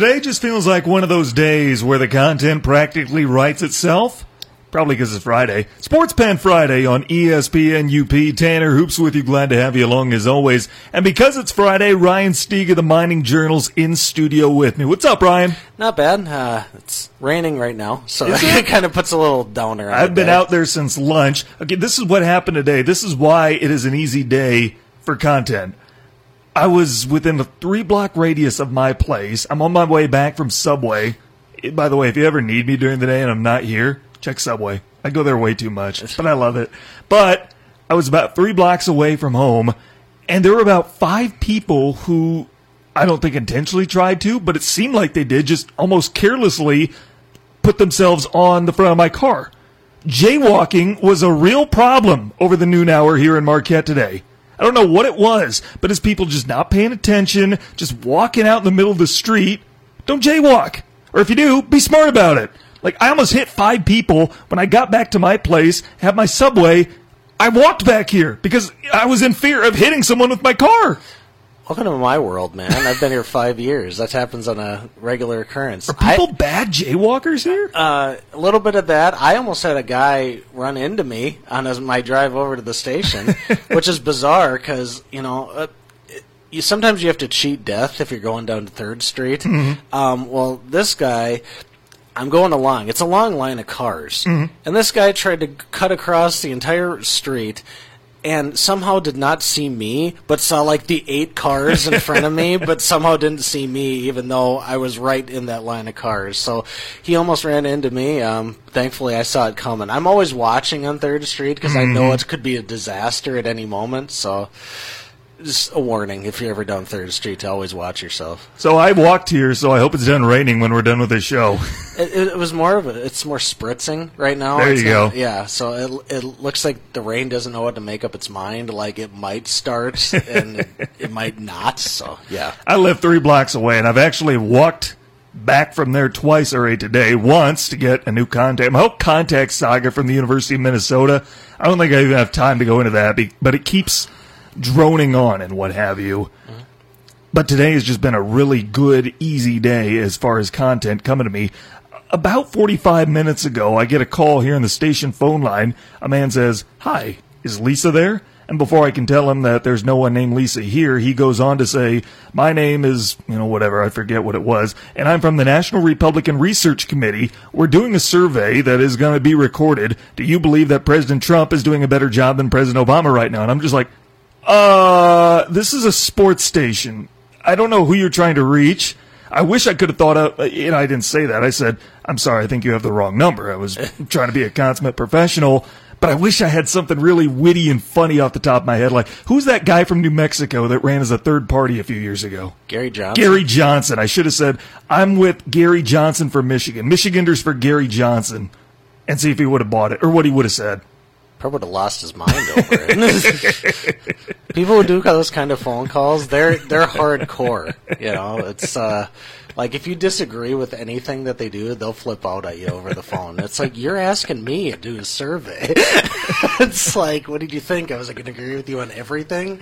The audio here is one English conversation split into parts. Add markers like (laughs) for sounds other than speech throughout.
Today just feels like one of those days where the content practically writes itself. Probably because it's Friday. Sports Pen Friday on ESPN UP. Tanner Hoops with you. Glad to have you along as always. And because it's Friday, Ryan Stieg of the Mining Journal's in studio with me. What's up, Ryan? Not bad. Uh, it's raining right now, so (laughs) it kind of puts a little downer on I've been day. out there since lunch. Okay, this is what happened today. This is why it is an easy day for content. I was within a three block radius of my place. I'm on my way back from Subway. Eh, By the way, if you ever need me during the day and I'm not here, check Subway. I go there way too much, but I love it. But I was about three blocks away from home, and there were about five people who I don't think intentionally tried to, but it seemed like they did, just almost carelessly put themselves on the front of my car. Jaywalking was a real problem over the noon hour here in Marquette today. I don't know what it was, but it's people just not paying attention, just walking out in the middle of the street. Don't jaywalk. Or if you do, be smart about it. Like, I almost hit five people when I got back to my place, had my subway. I walked back here because I was in fear of hitting someone with my car. Welcome to my world, man. I've been here five years. That happens on a regular occurrence. Are people bad jaywalkers here? Uh, a little bit of that. I almost had a guy run into me on his, my drive over to the station, (laughs) which is bizarre because you know. Uh, you, sometimes you have to cheat death if you're going down to Third Street. Um, well, this guy, I'm going along. It's a long line of cars, and this guy tried to cut across the entire street. And somehow did not see me, but saw like the eight cars in front of me, (laughs) but somehow didn't see me, even though I was right in that line of cars. So he almost ran into me. Um, thankfully, I saw it coming. I'm always watching on Third Street because I know it could be a disaster at any moment. So just a warning if you're ever down Third Street to always watch yourself. So I walked here, so I hope it's done raining when we're done with this show. It, it was more of a, it's more spritzing right now. There It's you not- go. Yeah, so it, it looks like the rain doesn't know what to make up its mind. Like it might start (laughs) and it, it might not. So yeah, I live three blocks away, and I've actually walked back from there twice already today. Once to get a new contact, my whole contact saga from the University of Minnesota. I don't think I even have time to go into that, but it keeps droning on and what have you. But today has just been a really good, easy day as far as content coming to me. About 45 minutes ago, I get a call here on the station phone line. A man says, Hi, is Lisa there? And before I can tell him that there's no one named Lisa here, he goes on to say, My name is, you know, whatever, I forget what it was, and I'm from the National Republican Research Committee. We're doing a survey that is going to be recorded. Do you believe that President Trump is doing a better job than President Obama right now? And I'm just like, uh, this is a sports station. I don't know who you're trying to reach. I wish I could have thought of, you know, I didn't say that. I said, I'm sorry, I think you have the wrong number. I was (laughs) trying to be a consummate professional, but I wish I had something really witty and funny off the top of my head. Like, who's that guy from New Mexico that ran as a third party a few years ago? Gary Johnson. Gary Johnson. I should have said, I'm with Gary Johnson for Michigan. Michiganders for Gary Johnson. And see if he would have bought it, or what he would have said. Probably would have lost his mind over it. (laughs) People who do those kind of phone calls, they're they're hardcore. You know, it's uh, like if you disagree with anything that they do, they'll flip out at you over the phone. It's like you're asking me to do a survey. (laughs) it's like, what did you think? I was like, going to agree with you on everything.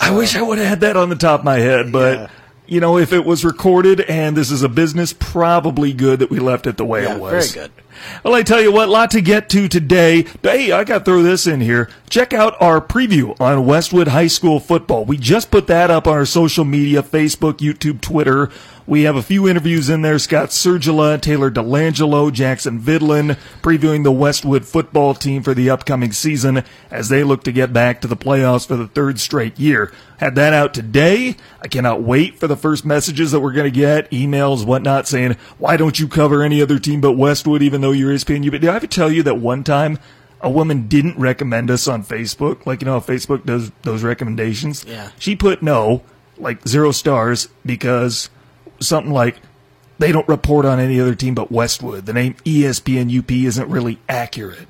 I wish I would have had that on the top of my head, but Yeah. You know, if it was recorded and this is a business, probably good that we left it the way Yeah, it was. very good. Well, I tell you what, lot to get to today. Hey, I got to throw this in here. Check out our preview on Westwood High School football. We just put that up on our social media, Facebook, YouTube, Twitter. We have a few interviews in there. Scott Sergila, Taylor Delangelo, Jackson Vidlin, previewing the Westwood football team for the upcoming season as they look to get back to the playoffs for the third straight year. Had that out today. I cannot wait for the first messages that we're going to get, emails, whatnot, saying, why don't you cover any other team but Westwood, even though you're E ESPN? But did I ever tell you that one time a woman didn't recommend us on Facebook? Like, you know how Facebook does those recommendations? Yeah. She put no, like zero stars, because something like they don't report on any other team but Westwood. The name ESPN UP isn't really accurate.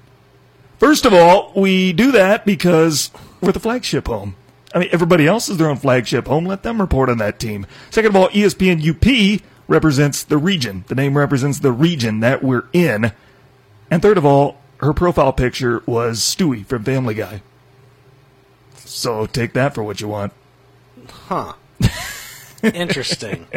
First of all, we do that because we're the flagship home. I mean, everybody else is their own flagship home. Let them report on that team. Second of all, ESPN UP represents the region. The name represents the region that we're in. And third of all, her profile picture was Stewie from Family Guy. So take that for what you want. Huh. (laughs) Interesting. (laughs)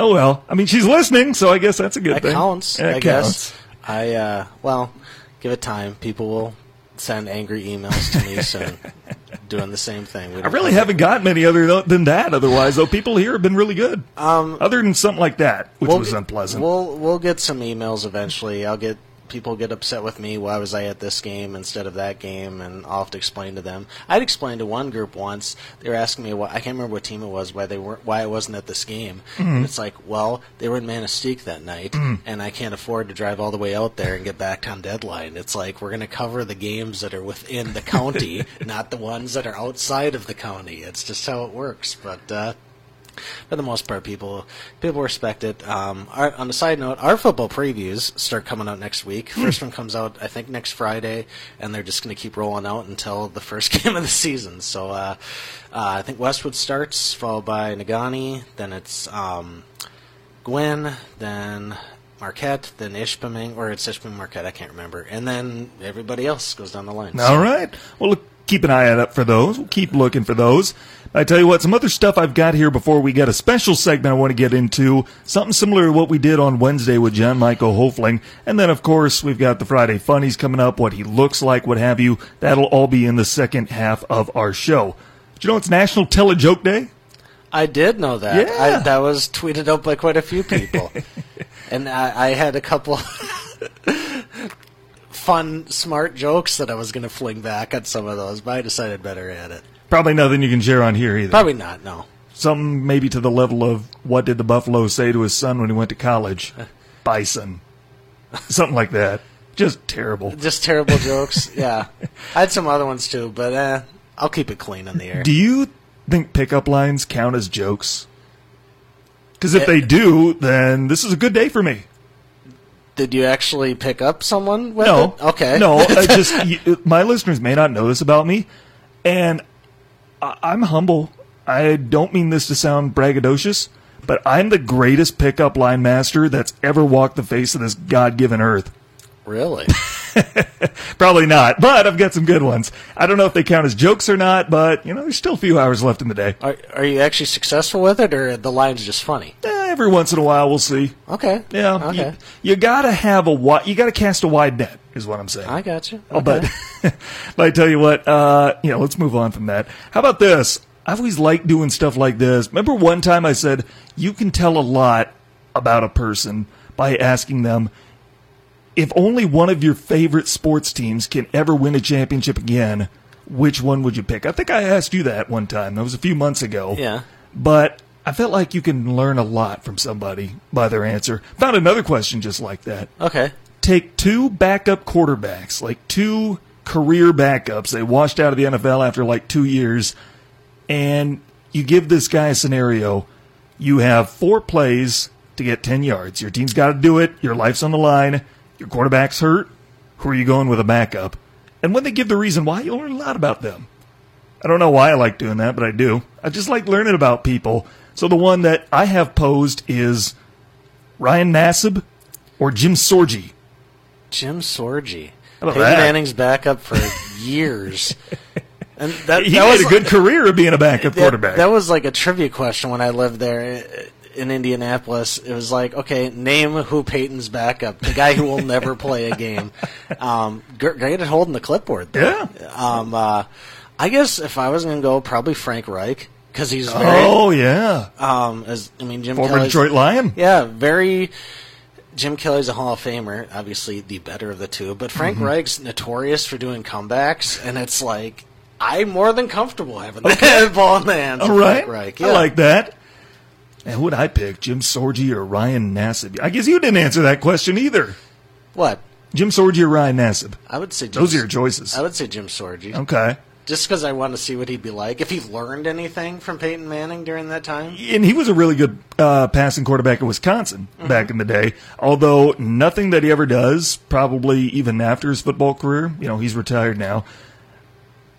Oh well, I mean she's listening, so I guess that's a good That thing. counts, That I counts. guess. I uh, well, give it time. People will send angry emails to me soon, (laughs) doing the same thing. I really have- haven't got many other than that. Otherwise, though, people here have been really good. Um, other than something like that, which We'll was unpleasant. We'll we'll get some emails eventually. I'll get people get upset with me. Why was I at this game instead of that game? And I'll have to explain to them. I'd explained to one group once. They were asking me why I can't remember what team it was. Why they weren't. Why I wasn't at this game. Mm-hmm. And it's like, well, they were in Manistee that night, and I can't afford to drive all the way out there and get back on deadline. It's like we're going to cover the games that are within the county, (laughs) not the ones that are outside of the county. It's just how it works. But. uh for the most part, people people respect it. Um, our, on the side note, our football previews start coming out next week. First one comes out, I think, next Friday, and they're just going to keep rolling out until the first (laughs) game of the season. So uh, uh, I think Westwood starts, followed by Negaunee, then it's um, Gwinn, then Marquette, then Ishpeming, or it's Ishpeming Marquette, I can't remember, and then everybody else goes down the line. All right. Well, look, keep an eye out for those. We'll keep looking for those. I tell you what, some other stuff I've got here before we get a special segment I want to get into. Something similar to what we did on Wednesday with John Michael Hofling. And then, of course, we've got the Friday Funnies coming up, what he looks like, what have you. That'll all be in the second half of our show. Do you know it's National Tell a Joke Day? I did know that. Yeah. I, that was tweeted out by quite a few people, (laughs) and I, I had a couple (laughs) fun, smart jokes that I was going to fling back at some of those, but I decided better at it. Probably nothing you can share on here either. Probably not. No. Something maybe to the level of what did the Buffalo say to his son when he went to college? (laughs) Bison. Something like that. Just terrible. Just terrible jokes. (laughs) Yeah, I had some other ones too, but eh, I'll keep it clean on the air. Do you think pickup lines count as jokes? Because if Eh. they do, then this is a good day for me. Did you actually pick up someone with No, it? Okay. No, I (laughs) just my listeners may not know this about me, and I- I'm humble. I don't mean this to sound braggadocious, but I'm the greatest pickup line master that's ever walked the face of this God-given earth. really? (laughs) Probably not, but I've got some good ones. I don't know if they count as jokes or not, but you know, there's still a few hours left in the day. Are, are you actually successful with it, or the line's just funny? Eh, every once in a while, we'll see. Okay. Yeah, Okay. you, you gotta have a wide, you gotta cast a wide net, is what I'm saying. I got you. Oh, but, (laughs) but I tell you what, uh, you know, let's move on from that. How about this? I've always liked doing stuff like this. Remember one time I said you can tell a lot about a person by asking them if only one of your favorite sports teams can ever win a championship again, which one would you pick? I think I asked you that one time. That was a few months ago. Yeah. But I felt like you can learn a lot from somebody by their answer. Found another question just like that Okay. take two backup quarterbacks, like two career backups. They washed out of the NFL after like two years, and you give this guy a scenario. You have four plays to get 10 yards. Your team's got to do it. Your life's on the line. Your quarterback's hurt. Who are you going with a backup? And when they give the reason why, you'll learn a lot about them. I don't know why I like doing that, but I do. I just like learning about people. So the one that I have posed is Ryan Nassib or Jim Sorgi. Jim Sorgi. Peyton that? Manning's backup for (laughs) years. And (laughs) that, He that had was a good career of being a backup that, quarterback. That was like a trivia question when I lived there uh, in Indianapolis. It was like, okay, name who Peyton's backup, the guy who will never play a game. (laughs) Um, gr- great at holding the clipboard. Though. Yeah. Um, uh, I guess if I was going to go, probably Frank Reich because he's very. oh yeah, Um, as I mean, Jim former Kelly's- Detroit Lion. Yeah, very. Jim Kelly's a Hall of Famer, obviously the better of the two, but Frank Mm-hmm. Reich's notorious for doing comebacks, and it's like I'm more than comfortable having the (laughs) ball in the hands. All of right, Frank Reich. I like that. And who would I pick? Jim Sorgi or Ryan Nassib? I guess you didn't answer that question either. what Jim Sorgi or Ryan Nassib? I would say. Jim, Those are your choices. I would say Jim Sorgi, Okay. Just because I want to see what he'd be like if he learned anything from Peyton Manning during that time. and he was a really good uh, passing quarterback in Wisconsin Mm-hmm. back in the day. Although nothing that he ever does, probably even after his football career, you know, he's retired now.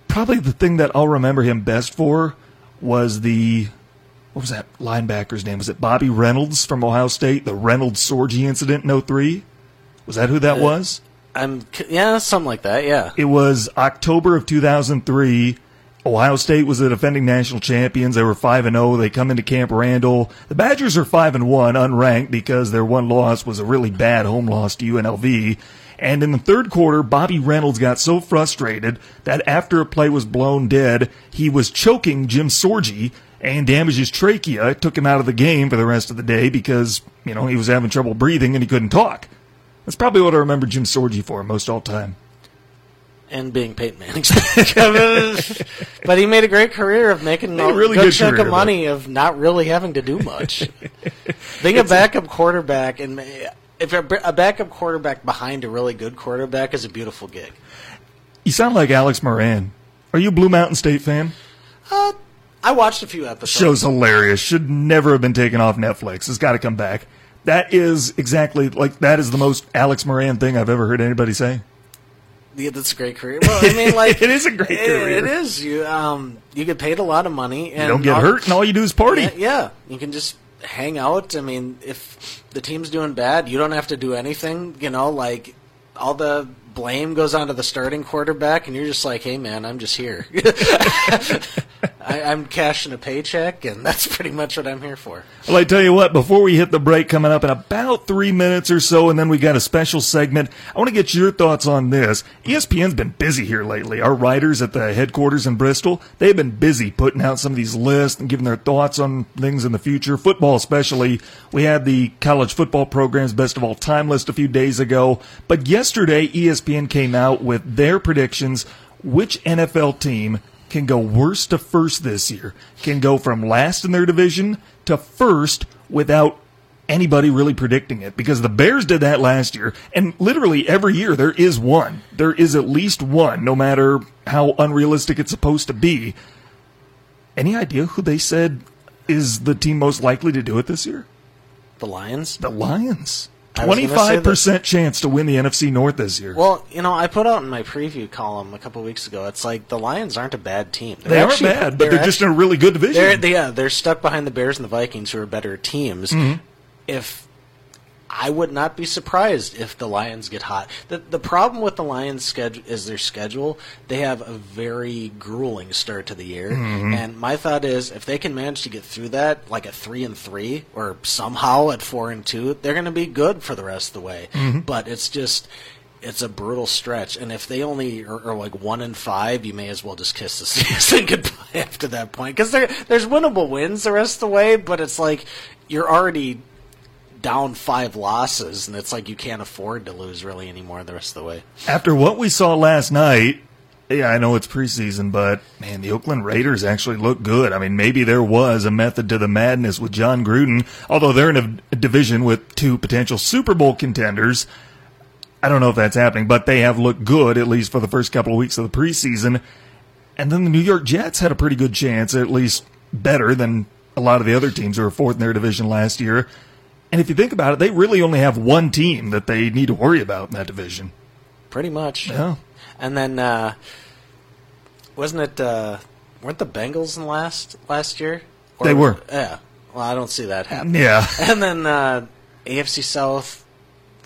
Probably the thing that I'll remember him best for was the what was that linebacker's name? Was it Bobby Reynolds from Ohio State? The Reynolds Sorgi incident in 03? Was that who that was? I'm yeah, something like that. Yeah. It was October of 2003, Ohio State was the defending national champions. They were 5 and 0. They come into Camp Randall. The Badgers are 5 and 1 unranked because their one loss was a really bad home loss to UNLV. And in the third quarter, Bobby Reynolds got so frustrated that after a play was blown dead, he was choking Jim Sorgi and damaged his trachea. It took him out of the game for the rest of the day because, you know, he was having trouble breathing and he couldn't talk. That's probably what I remember Jim Sorgi for most all time. And being Peyton Manning's (laughs) but he made a great career of making a a really good good chunk career, of money of not really having to do much. (laughs) Being a backup quarterback and if a, a backup quarterback behind a really good quarterback is a beautiful gig. You sound like Alex Moran. Are you a Blue Mountain State fan? Uh, I watched a few episodes. Show's hilarious. Should never have been taken off Netflix. It's got to come back. That is exactly like that is the most Alex Moran thing I've ever heard anybody say. Yeah, that's a great career. Well, I mean, (laughs) like It is a great it- career. It is. You um, you get paid a lot of money, and You don't get all- hurt, and all you do is party. Yeah, yeah, you can just hang out. I mean, if the team's doing bad, you don't have to do anything. You know, like all the blame goes onto the starting quarterback, and you're just like, "Hey, man, I'm just here. (laughs) (laughs) I, I'm cashing a paycheck, and that's pretty much what I'm here for." Well, I tell you what, before we hit the break coming up in about three minutes or so, and then we got a special segment, I want to get your thoughts on this. ESPN's been busy here lately. Our writers at the headquarters in Bristol, they've been busy putting out some of these lists and giving their thoughts on things in the future, football especially. We had the college football program's best of all time list a few days ago, but yesterday ESPN came out with their predictions which NFL team can go worst to first this year, can go from last in their division to first without anybody really predicting it because the Bears did that last year and literally every year there is one. There is at least one no matter how unrealistic it's supposed to be. Any idea who they said is the team most likely to do it this year? The Lions. The Lions. I was gonna say that- 25% chance to win the NFC North this year. Well, you know, I put out in my preview column a couple weeks ago. It's like the Lions aren't a bad team. They're they aren't bad, but they're, just in a really good division. They're they, yeah, they're stuck behind the Bears and the Vikings, who are better teams. Mm-hmm. If I would not be surprised if the Lions get hot. The the problem with the Lions schedule is their schedule. They have a very grueling start to the year, Mm-hmm. and my thought is if they can manage to get through that, like a three and three, or somehow at four and two, they're going to be good for the rest of the way. Mm-hmm. But it's just. It's a brutal stretch, and if they only are, are like one and five, you may as well just kiss the (laughs) season goodbye after that point. Because there, there's winnable wins the rest of the way, but it's like you're already down five losses, and it's like you can't afford to lose really anymore the rest of the way. After what we saw last night, yeah, I know it's preseason, but man, the Oakland Raiders actually look good. I mean, maybe there was a method to the madness with Jon Gruden, although they're in a, division with two potential Super Bowl contenders. I don't know if that's happening, but they have looked good, at least for the first couple of weeks of the preseason. And then the New York Jets had a pretty good chance, at least better than a lot of the other teams who were fourth in their division last year. And if you think about it, they really only have one team that they need to worry about in that division. Pretty much. Yeah. And then uh, wasn't it? Uh, weren't the Bengals in last last year? Or- They were. Yeah. Well, I don't see that happening. Yeah. (laughs) And then uh, AFC South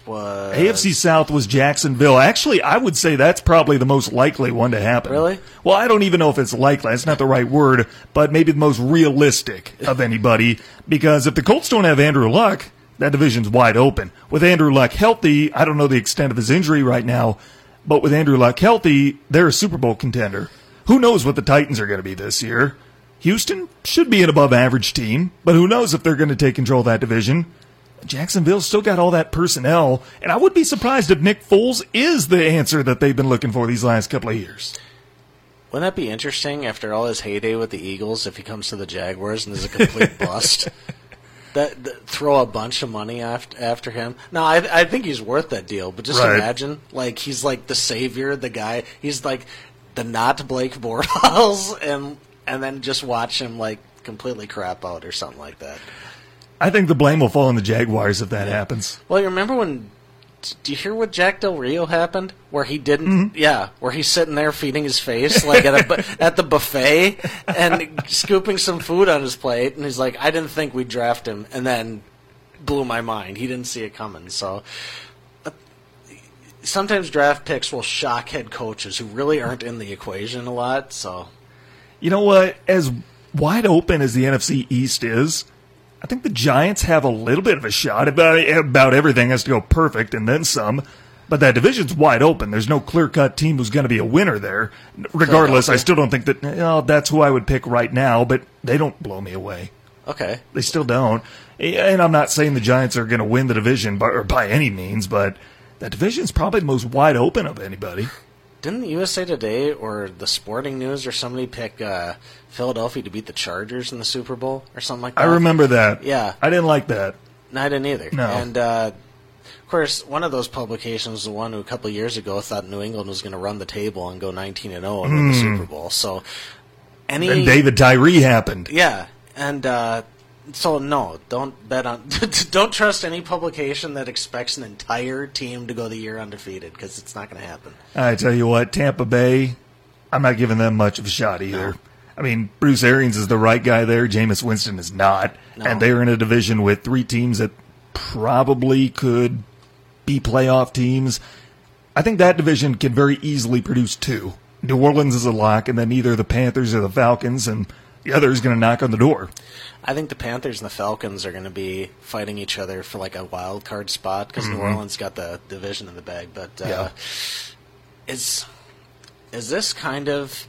was AFC South was Jacksonville. Actually, I would say that's probably the most likely one to happen. Really? Well, I don't even know if it's likely. That's not the right word, but maybe the most realistic of anybody. Because if the Colts don't have Andrew Luck, that division's wide open. With Andrew Luck healthy, I don't know the extent of his injury right now, but with Andrew Luck healthy, they're a Super Bowl contender. Who knows what the Titans are going to be this year? Houston should be an above average team, but who knows if they're going to take control of that division? Jacksonville's still got all that personnel, and I would be surprised if Nick Foles is the answer that they've been looking for these last couple of years. Wouldn't that be interesting after all his heyday with the Eagles if he comes to the Jaguars and is a complete (laughs) bust? That, that- throw a bunch of money after after him. No, I I think he's worth that deal. But just Right. imagine, like he's like the savior, the guy. He's like the not Blake Bortles, (laughs) and and then just watch him like completely crap out or something like that. I think the blame will fall on the Jaguars if that happens. Well, you remember when? Do you hear what Jack Del Rio happened? Where he didn't, Mm-hmm. yeah, where he's sitting there feeding his face like at a (laughs) at the buffet and scooping some food on his plate, and he's like, "I didn't think we'd draft him," and then blew my mind. He didn't see it coming. So sometimes draft picks will shock head coaches who really aren't in the equation a lot. So You know what? As wide open as the NFC East is, I think the Giants have a little bit of a shot. About about everything has to go perfect and then some. But that division's wide open. There's no clear cut team who's going to be a winner there. Regardless, I still don't think that know, that's who I would pick right now. But they don't blow me away. Okay. They still don't. And I'm not saying the Giants are going to win the division by, or by any means, but that division's probably the most wide open of anybody. Didn't USA Today or the Sporting News or somebody pick uh, Philadelphia to beat the Chargers in the Super Bowl or something like that? I remember that. Yeah. I didn't like that. No, I didn't either. No. And uh, of course, one of those publications was the one who a couple of years ago thought New England was going to run the table and go 19 and 0 and win the Super Bowl. So any And David Tyree happened. yeah, and uh, so no, don't bet on. (laughs) don't trust any publication that expects an entire team to go the year undefeated because it's not going to happen. I tell you what, Tampa Bay, I'm not giving them much of a shot either. I mean, Bruce Arians is the right guy there. Jameis Winston is not. No. And they're in a division with three teams that probably could be playoff teams. I think that division can very easily produce two. New Orleans is a lock, and then either the Panthers or the Falcons, and the other is going to knock on the door. I think the Panthers and the Falcons are going to be fighting each other for like a wild card spot because New Orleans got the division in the bag. But uh, Mm-hmm. Yeah. is is this kind of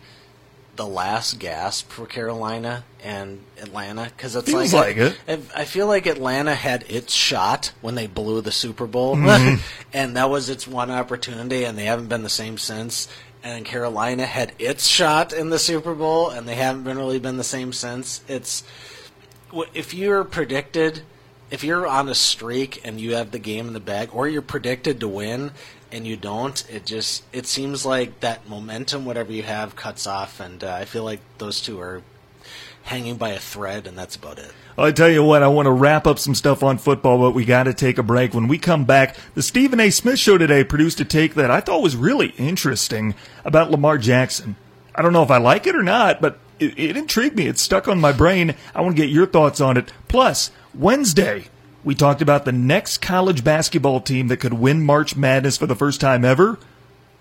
the last gasp for Carolina and Atlanta? Because it's Feels like, like it. I, I feel like Atlanta had its shot when they blew the Super Bowl, Mm-hmm. (laughs) and that was its one opportunity, and they haven't been the same since. And Carolina had its shot in the Super Bowl, and they haven't been really been the same since. It's if you're predicted, if you're on a streak and you have the game in the bag, or you're predicted to win and you don't, it just it seems like that momentum, whatever you have, cuts off, and uh, I feel like those two are hanging by a thread, and that's about it. I tell you what, I want to wrap up some stuff on football, but we got to take a break. When we come back, the Stephen A. Smith Show today produced a take that I thought was really interesting about Lamar Jackson. I don't know if I like it or not, but it, it intrigued me. It's stuck on my brain. I want to get your thoughts on it. Plus, Wednesday, we talked about the next college basketball team that could win March Madness for the first time ever.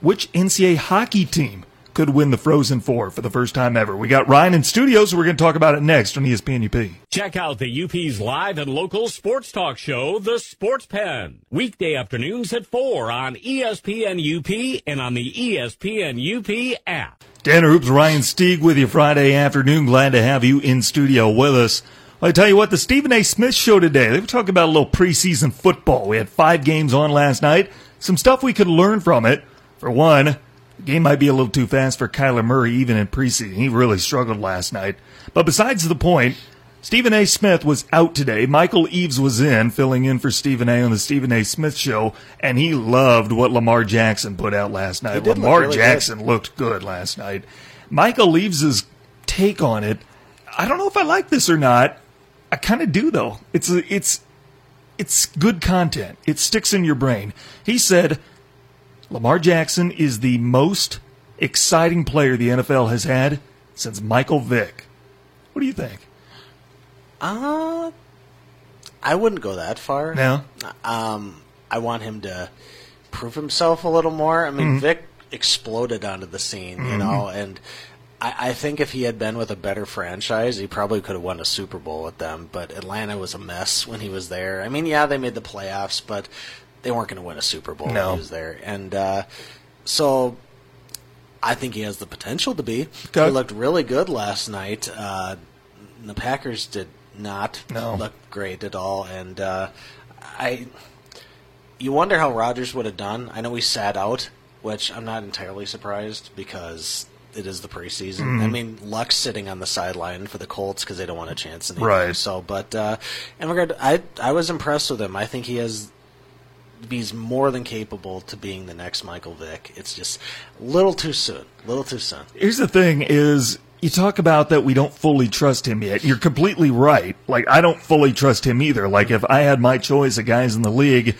Which NCAA hockey team could win the Frozen Four for the first time ever? We got Ryan in studio, so we're going to talk about it next on ESPN UP. Check out the UP's live and local sports talk show, The Sports Pen. Weekday afternoons at 4 on ESPN UP and on the ESPN UP app. Tanner Hoops, Ryan Stieg with you Friday afternoon. Glad to have you in studio with us. I tell you what, the Stephen A. Smith show today, they were talking about a little preseason football. We had five games on last night. Some stuff we could learn from it. For one, game might be a little too fast for Kyler Murray even in preseason. He really struggled last night. But besides the point, Stephen A. Smith was out today. Michael Eaves was in, filling in for Stephen A. on the Stephen A. Smith show, and he loved what Lamar Jackson put out last night. did look Lamar really good. Jackson looked good last night. Michael Eaves' take on it, I don't know if I like this or not. I kind of do though. It's it's it's good content. It sticks in your brain. He said Lamar Jackson is the most exciting player the NFL has had since Michael Vick. What do you think? Uh, I wouldn't go that far. No. Um, I want him to prove himself a little more. I Mm-hmm. mean, Vick exploded onto the scene, you know, and I, I think if he had been with a better franchise, he probably could have won a Super Bowl with them. But Atlanta was a mess when he was there. I mean, yeah, they made the playoffs, but they weren't going to win a Super Bowl No. he was there. And uh, so I think he has the potential to be. Okay. He looked really good last night. Uh, the Packers did not No. look great at all, and uh, I. You wonder how Rodgers would have done. I know he sat out, which I'm not entirely surprised because it is the preseason. Mm-hmm. I mean, Luck's sitting on the sideline for the Colts because they don't want a chance in. Right. So, but uh, in regard, I I was impressed with him. I think he has he's more than capable to being the next Michael Vick. It's just a little too soon. A little too soon. Here's the thing is you talk about that we don't fully trust him yet. You're completely right. Like I don't fully trust him either. Like if I had my choice of guys in the league,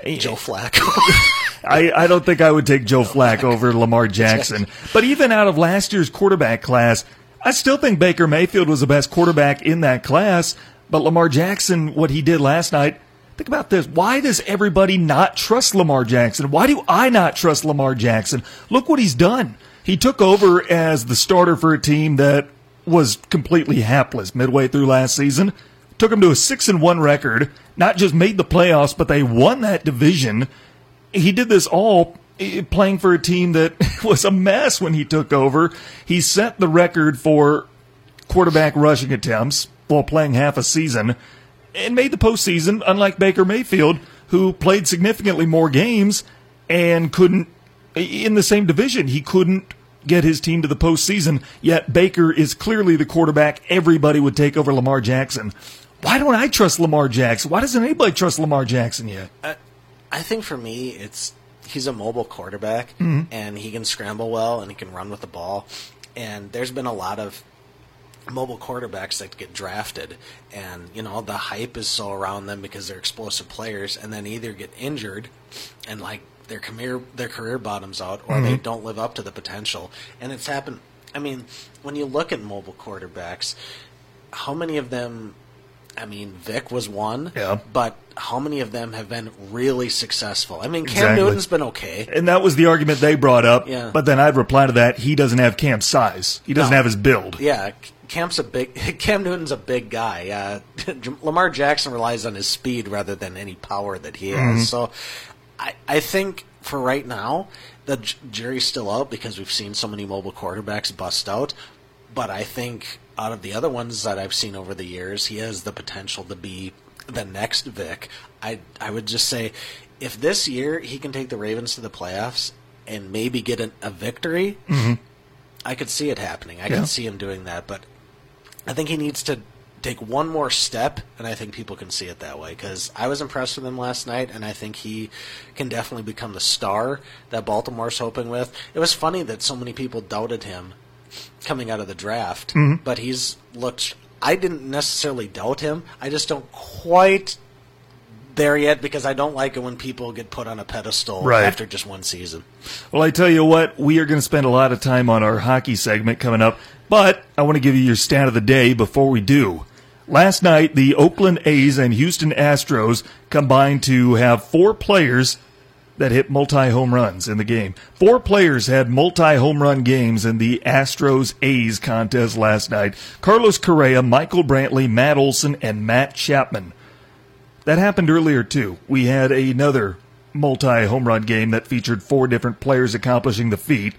eh, Joe Flacco. (laughs) I, I don't think I would take Joe Flack over Lamar Jackson. (laughs) But even out of last year's quarterback class, I still think Baker Mayfield was the best quarterback in that class. But Lamar Jackson, what he did last night, think about this. Why does everybody not trust Lamar Jackson? Why do I not trust Lamar Jackson? Look what he's done. He took over as the starter for a team that was completely hapless midway through last season. Took them to a six and one record. Not just made the playoffs, but they won that division. He did this all eh, playing for a team that (laughs) was a mess when he took over. He set the record for quarterback rushing attempts while playing half a season and made the postseason, unlike Baker Mayfield, who played significantly more games and couldn't, in the same division, he couldn't get his team to the postseason. Yet Baker is clearly the quarterback everybody would take over Lamar Jackson. Why don't I trust Lamar Jackson? Why doesn't anybody trust Lamar Jackson yet? I, I think for me, it's he's a mobile quarterback, mm-hmm. and he can scramble well, and he can run with the ball. And there's been a lot of mobile quarterbacks that get drafted, and you know the hype is so around them because they're explosive players, and then either get injured, and like their career their career bottoms out, or they mm-hmm. don't live up to the potential. And it's happened. I mean, when you look at mobile quarterbacks, how many of them? I mean, Vick was one, Yeah. but how many of them have been really successful? I mean, Cam Exactly. Newton's been okay. And that was the argument they brought up. Yeah. But then I'd reply to that, he doesn't have Cam's size. He doesn't No. have his build. Yeah, Cam's a big. (laughs) Cam Newton's a big guy. Uh, (laughs) Lamar Jackson relies on his speed rather than any power that he has. So, I I think for right now the j- jury's still out because we've seen so many mobile quarterbacks bust out. But I think out of the other ones that I've seen over the years, he has the potential to be the next Vick. I I would just say, if this year he can take the Ravens to the playoffs and maybe get an, a victory, mm-hmm. I could see it happening. I Yeah. can see him doing that, but I think he needs to take one more step, and I think people can see it that way. Because I was impressed with him last night, and I think he can definitely become the star that Baltimore's hoping with. It was funny that so many people doubted him coming out of the draft, mm-hmm. but he's looked. I didn't necessarily doubt him. I just don't quite there yet because I don't like it when people get put on a pedestal Right. after just one season. Well, I tell you what, we are going to spend a lot of time on our hockey segment coming up, but I want to give you your stat of the day before we do. Last night, the Oakland A's and Houston Astros combined to have four players that hit multi home runs in the game. Four players had multi home run games in the Astros A's contest last night Carlos Correa, Michael Brantley, Matt Olson, and Matt Chapman. That happened earlier too. We had another multi home run game that featured four different players accomplishing the feat.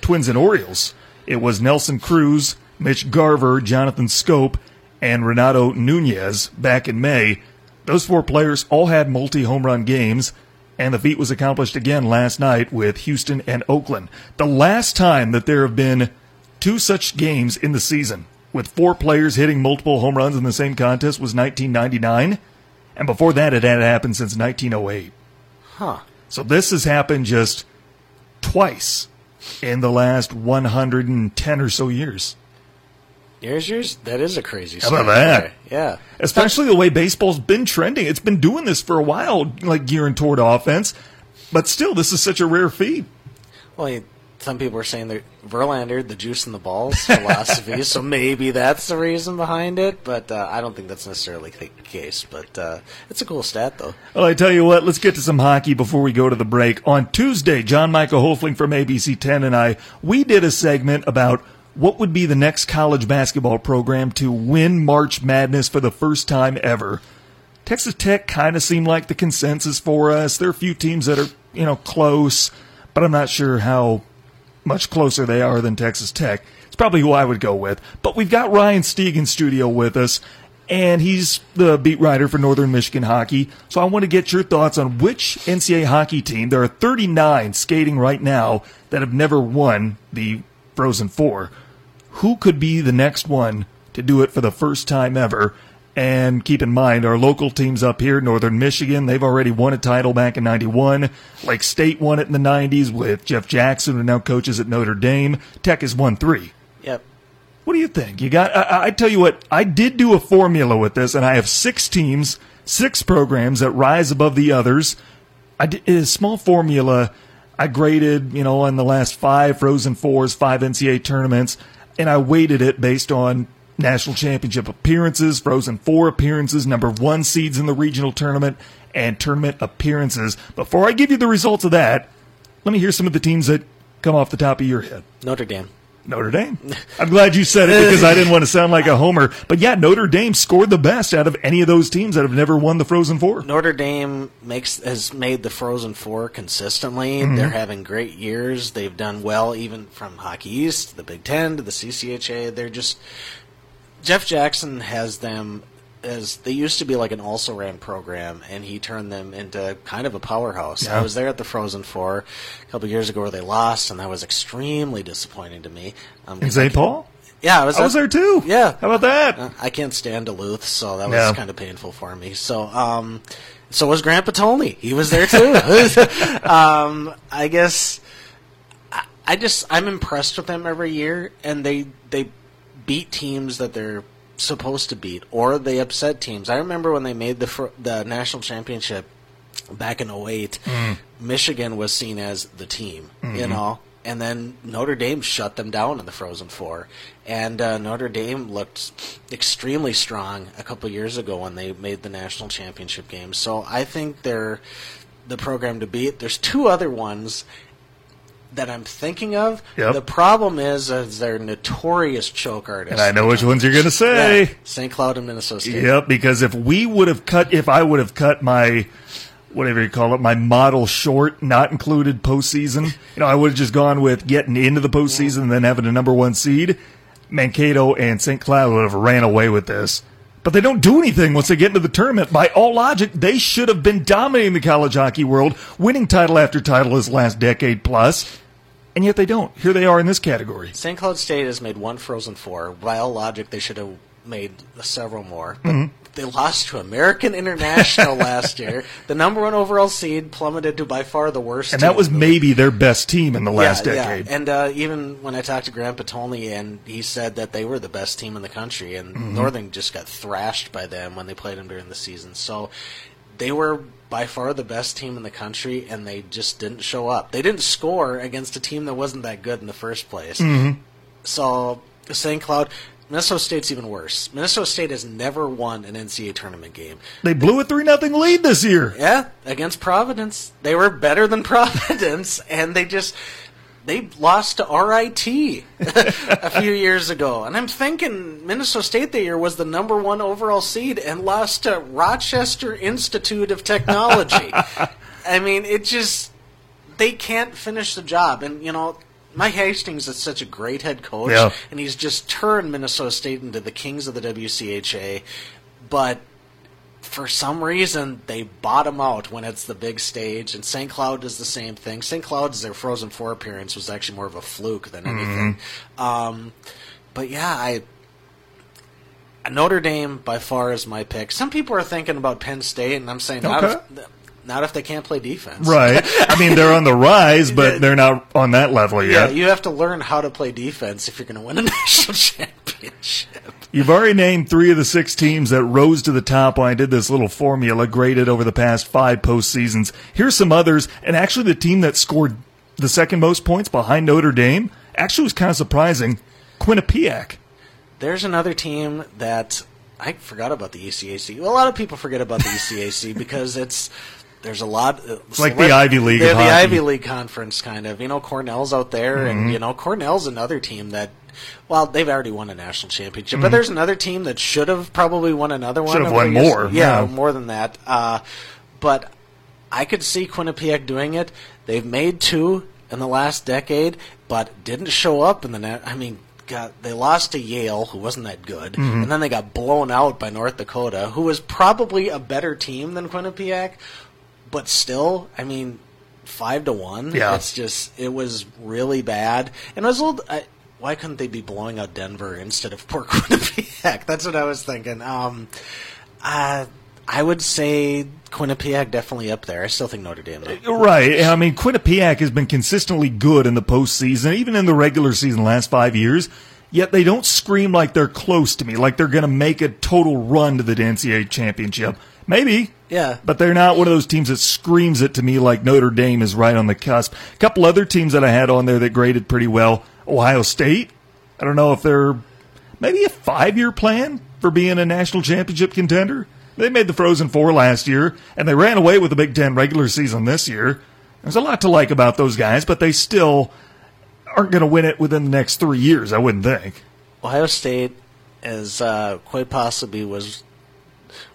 Twins and Orioles. It was Nelson Cruz, Mitch Garver, Jonathan Schoop, and Renato Nunez back in May. Those four players all had multi home run games, and the feat was accomplished again last night with Houston and Oakland. The last time that there have been two such games in the season with four players hitting multiple home runs in the same contest was 1999, and before that it had happened since 1908. Huh. So this has happened just twice in the last 110 or so years. Here's yours. That is a crazy. How about that? Yeah. Especially the way baseball's been trending. It's been doing this for a while, like gearing toward offense. But still, this is such a rare feat. Well, some people are saying that Verlander, the juice and the balls philosophy, (laughs) so maybe that's the reason behind it. But uh, I don't think that's necessarily the case. But uh, it's a cool stat, though. Well, I tell you what, let's get to some hockey before we go to the break. On Tuesday, John Michael Hofling from ABC 10 and I, we did a segment about what would be the next college basketball program to win March Madness for the first time ever. Texas Tech kind of seemed like the consensus for us. There are a few teams that are, you know, close, but I'm not sure how much closer they are than Texas Tech. It's probably who I would go with. But we've got Ryan Stieg in studio with us, and he's the beat writer for Northern Michigan hockey. So I want to get your thoughts on which NCAA hockey team. There are 39 skating right now that have never won the Frozen Four. Who could be the next one to do it for the first time ever? And keep in mind, our local teams up here, Northern Michigan, they've already won a title back in 91. Lake State won it in the 90s with Jeff Jackson, who now coaches at Notre Dame. Tech has won three. Yep. What do you think? You got, I, I tell you what, I did do a formula with this, and I have six teams, six programs that rise above the others. I did a small formula. I graded, you know, on the last five Frozen Fours, five NCAA tournaments, and I weighted it based on national championship appearances, Frozen Four appearances, number one seeds in the regional tournament, and tournament appearances. Before I give you the results of that, let me hear some of the teams that come off the top of your head. Notre Dame. Notre Dame. I'm glad you said it because I didn't want to sound like a homer. But yeah, Notre Dame scored the best out of any of those teams that have never won the Frozen Four. Notre Dame makes has made the Frozen Four consistently. Mm-hmm. They're having great years. They've done well even from Hockey East, to the Big Ten, to the CCHA. They're just Jeff Jackson has them as they used to be like an also ran program, and he turned them into kind of a powerhouse. Yeah. I was there at the Frozen Four a couple years ago where they lost, and that was extremely disappointing to me. Um, In St. Paul? yeah, I was. I was there too. Yeah. How about that? uh, I can't stand Duluth, so that was Yeah. kind of painful for me. So, um, so was Grandpa Tony. He was there too. (laughs) um, I guess I, I just I'm impressed with them every year, and they they beat teams that they're supposed to beat, or they upset teams. I remember when they made the fr- the national championship back in 08, Michigan was seen as the team, you know. And then Notre Dame shut them down in the Frozen Four, and uh, Notre Dame looked extremely strong a couple years ago when they made the national championship game. So I think they're the program to beat. There's two other ones that I'm thinking of. Yep. The problem is, is they're notorious choke artists. And I know which ones you're going to say. Yeah, St. Cloud and Minnesota State. Yep, because if we would have cut, if I would have cut my, whatever you call it, my model short, not included postseason, you know, I would have just gone with getting into the postseason and then having a number one seed. Mankato and St. Cloud would have ran away with this. But they don't do anything once they get into the tournament. By all logic, they should have been dominating the college hockey world, winning title after title this last decade plus. and yet they don't. Here they are in this category. St. Cloud State has made one Frozen Four. By all logic, they should have made several more. Mm-hmm. They lost to American International (laughs) last year. The number one overall seed plummeted to by far the worst. And that was maybe their best team in the last yeah, decade. Yeah. And uh, even when I talked to Grandpa Tony, and he said that they were the best team in the country, and Mm-hmm. Northern just got thrashed by them when they played them during the season. So they were by far the best team in the country, and they just didn't show up. They didn't score against a team that wasn't that good in the first place. Mm-hmm. So St. Cloud. Minnesota State's even worse. Minnesota State has never won an NCAA tournament game. They blew a 3 nothing lead this year. Yeah, against Providence. They were better than (laughs) Providence, and they just they lost to RIT (laughs) a few years ago. And I'm thinking Minnesota State that year was the number one overall seed and lost to Rochester Institute of Technology. (laughs) I mean, it just they can't finish the job. And you know, Mike Hastings is such a great head coach, Yeah. and he's just turned Minnesota State into the kings of the WCHA. But for some reason they bottom out when it's the big stage, and St. Cloud does the same thing. St. Cloud's their Frozen Four appearance was actually more of a fluke than anything. Um, but yeah, I Notre Dame by far is my pick. Some people are thinking about Penn State, and I'm saying Okay. Not if they can't play defense. Right. I mean, they're on the rise, but they're not on that level yet. Yeah, you have to learn how to play defense if you're going to win a (laughs) national championship. You've already named three of the six teams that rose to the top when I did this little formula graded over the past five postseasons. Here's some others, and actually the team that scored the second most points behind Notre Dame actually was kind of surprising. Quinnipiac. There's another team that I forgot about the ECAC. Well, a lot of people forget about the ECAC (laughs) because it's there's a lot. It's like the Ivy League They're the hockey. Ivy League conference, kind of. You know, Cornell's out there, Mm-hmm. and you know, Cornell's another team that. Well, they've already won a national championship, Mm-hmm. but there's another team that should have probably won another one. Should have won more, Yeah, yeah. more than that. Uh, but I could see Quinnipiac doing it. They've made two in the last decade, but didn't show up in the net. I mean, got they lost to Yale, who wasn't that good, Mm-hmm. and then they got blown out by North Dakota, who was probably a better team than Quinnipiac, but still, I mean, five to one. Yeah. it's just it was really bad, and I was a little. I, why couldn't they be blowing out Denver instead of (laughs) poor Quinnipiac? That's what I was thinking. Um, uh, I would say Quinnipiac definitely up there. I still think Notre Dame. Though. Right. I mean, Quinnipiac has been consistently good in the postseason, even in the regular season the last five years. Yet they don't scream like they're close to me, like they're going to make a total run to the NCAA championship. Maybe. Yeah. But they're not one of those teams that screams it to me like Notre Dame is right on the cusp. A couple other teams that I had on there that graded pretty well. Ohio State. I don't know if they're maybe a five year plan for being a national championship contender. They made the Frozen Four last year, and they ran away with the Big Ten regular season this year. There's a lot to like about those guys, but they still aren't going to win it within the next three years. I wouldn't think. Ohio State is uh, quite possibly was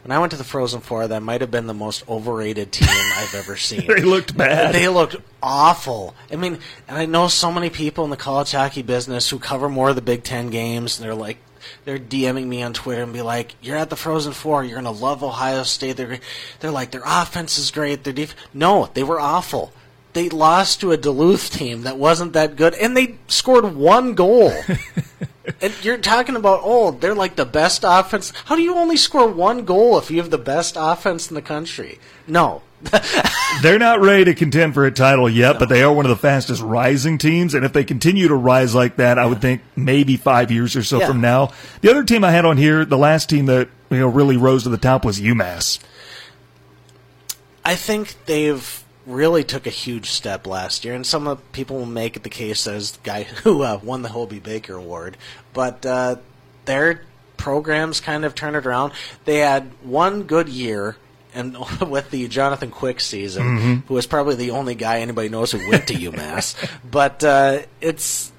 when I went to the Frozen Four. That might have been the most overrated team I've ever (laughs) seen. They looked bad. They looked awful. I mean, and I know so many people in the college hockey business who cover more of the Big Ten games, and they're like, they're DMing me on Twitter and be like, "You're at the Frozen Four. You're gonna love Ohio State." They're they're like, their offense is great. Their def-. no, they were awful. They lost to a Duluth team that wasn't that good, and they scored one goal. (laughs) and you're talking about, oh, they're like the best offense. How do you only score one goal if you have the best offense in the country? No, (laughs) They're not ready to contend for a title yet, but they are one of the fastest rising teams. And if they continue to rise like that, I would think maybe five years or so Yeah. from now. The other team I had on here, the last team that you know really rose to the top was UMass. I think they've really took a huge step last year, and some of people will make it the case as the guy (laughs) who uh, won the Hobey Baker Award, but uh, their programs kind of turned it around. They had one good year. And (laughs) with the Jonathan Quick season, who was probably the only guy anybody knows who went to UMass, (laughs) but uh, it's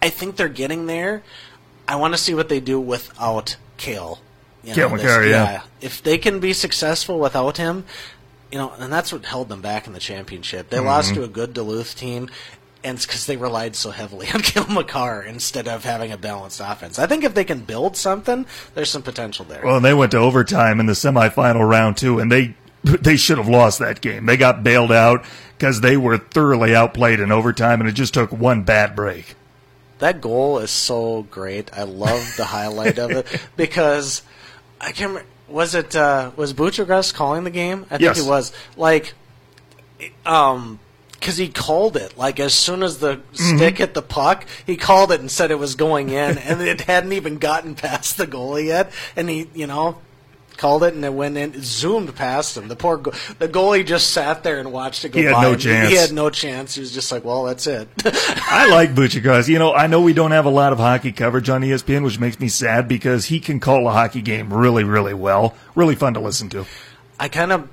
I think they're getting there. I want to see what they do without Cale. You Cale this- Makar, yeah. If they can be successful without him, you know, and that's what held them back in the championship. Mm-hmm. They lost to a good Duluth team, and it's because they relied so heavily (laughs) on Cale Makar instead of having a balanced offense. I think if they can build something, there's some potential there. Well, and they went to overtime in the semifinal round too, and they they should have lost that game. They got bailed out because they were thoroughly outplayed in overtime, and it just took one bad break. That goal is so great. I love the highlight of it (laughs) because I can't remember. Was it uh, was Buccigross calling the game? I think Yes. he was. Like, um, because he called it like as soon as the Mm-hmm. stick hit the puck, he called it and said it was going in, and it hadn't even gotten past the goalie yet, and he, you know. Called it and it went in, it zoomed past him. The poor, go- the goalie just sat there and watched it go He had by. no him. chance. He had no chance. He was just like, "Well, that's it." (laughs) I like Buccigross. You know, I know we don't have a lot of hockey coverage on ESPN, which makes me sad because he can call a hockey game really, really well. Really fun to listen to. I kind of.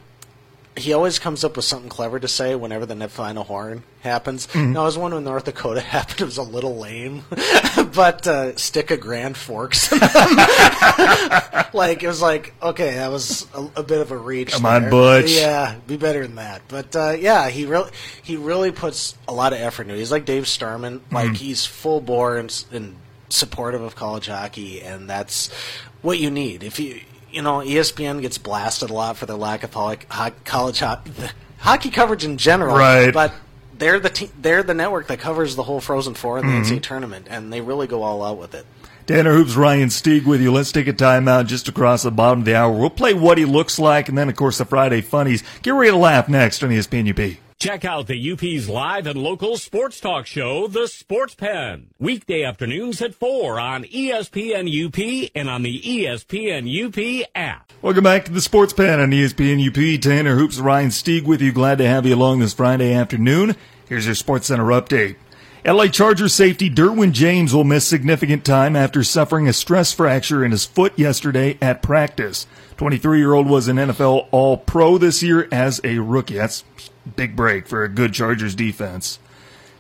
He always comes up with something clever to say whenever the final horn happens. Now, I was one when North Dakota (laughs) happened. It was a little lame, (laughs) but uh, stick a grand forks. (laughs) like it was like okay, that was a, a bit of a reach. Come on, there. Butch. Yeah, be better than that. But uh, yeah, he really he really puts a lot of effort into. it. He's like Dave Starman. Like he's full bore and, and supportive of college hockey, and that's what you need. If you you know, ESPN gets blasted a lot for their lack of ho- ho- college ho- hockey coverage in general, Right. But they're the te- they're the network that covers the whole Frozen Four and the NCAA mm-hmm. tournament, and they really go all out with it. Tanner Hoops, Ryan Stieg with you. Let's take a timeout just across the bottom of the hour. We'll play what he looks like, and then, of course, the Friday funnies. Get ready to laugh next on ESPN UP. Check out the UP's live and local sports talk show, The Sports Pen. Weekday afternoons at 4 on ESPN UP and on the ESPN UP app. Welcome back to the Sports Pen on ESPN UP. Tanner Hoops, Ryan Stieg with you. Glad to have you along this Friday afternoon. Here's your Sports Center update. LA Chargers safety Derwin James will miss significant time after suffering a stress fracture in his foot yesterday at practice. 23 year old was an NFL All Pro this year as a rookie. That's big break for a good Chargers defense.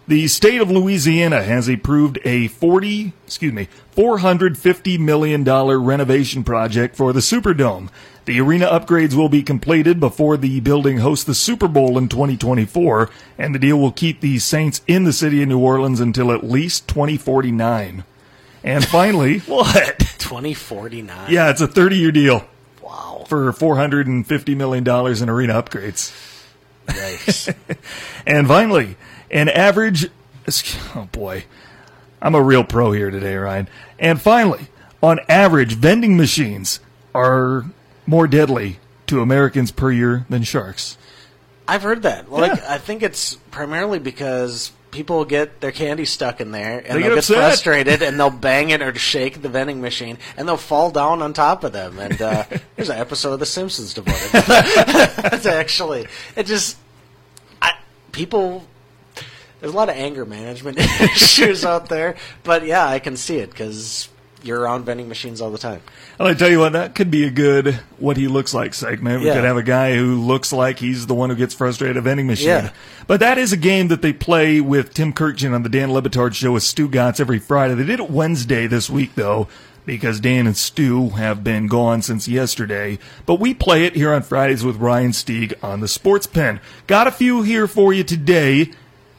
The state of Louisiana has approved a 40, excuse me, 450 million dollar renovation project for the Superdome. The arena upgrades will be completed before the building hosts the Super Bowl in 2024, and the deal will keep the Saints in the city of New Orleans until at least 2049. And finally, (laughs) what? Twenty forty nine. Yeah, it's a 30 year deal Wow. for 450 million dollars in arena upgrades. Yikes. (laughs) And finally, an average. Oh boy, I'm a real pro here today, Ryan. And finally, on average, vending machines are more deadly to Americans per year than sharks. I've heard that. Like, Yeah. I think it's primarily because people get their candy stuck in there and They they'll get get, frustrated and they'll bang it or shake the vending machine and they'll fall down on top of them. And uh, (laughs) there's an episode of The Simpsons devoted. to that. (laughs) That's actually it. Just I, people. There's a lot of anger management (laughs) issues out there, but yeah, I can see it because you're around vending machines all the time. I tell you what, that could be a good "what he looks like" segment. We Yeah. could have a guy who looks like he's the one who gets frustrated at a vending machine. Yeah. But that is a game that they play with Tim Kurkjian on the Dan Le Batard show with Stugotz every Friday. They did it Wednesday this week though, because Dan and Stu have been gone since yesterday. But we play it here on Fridays with Ryan Stieg on the Sports Pen. Got a few here for you today,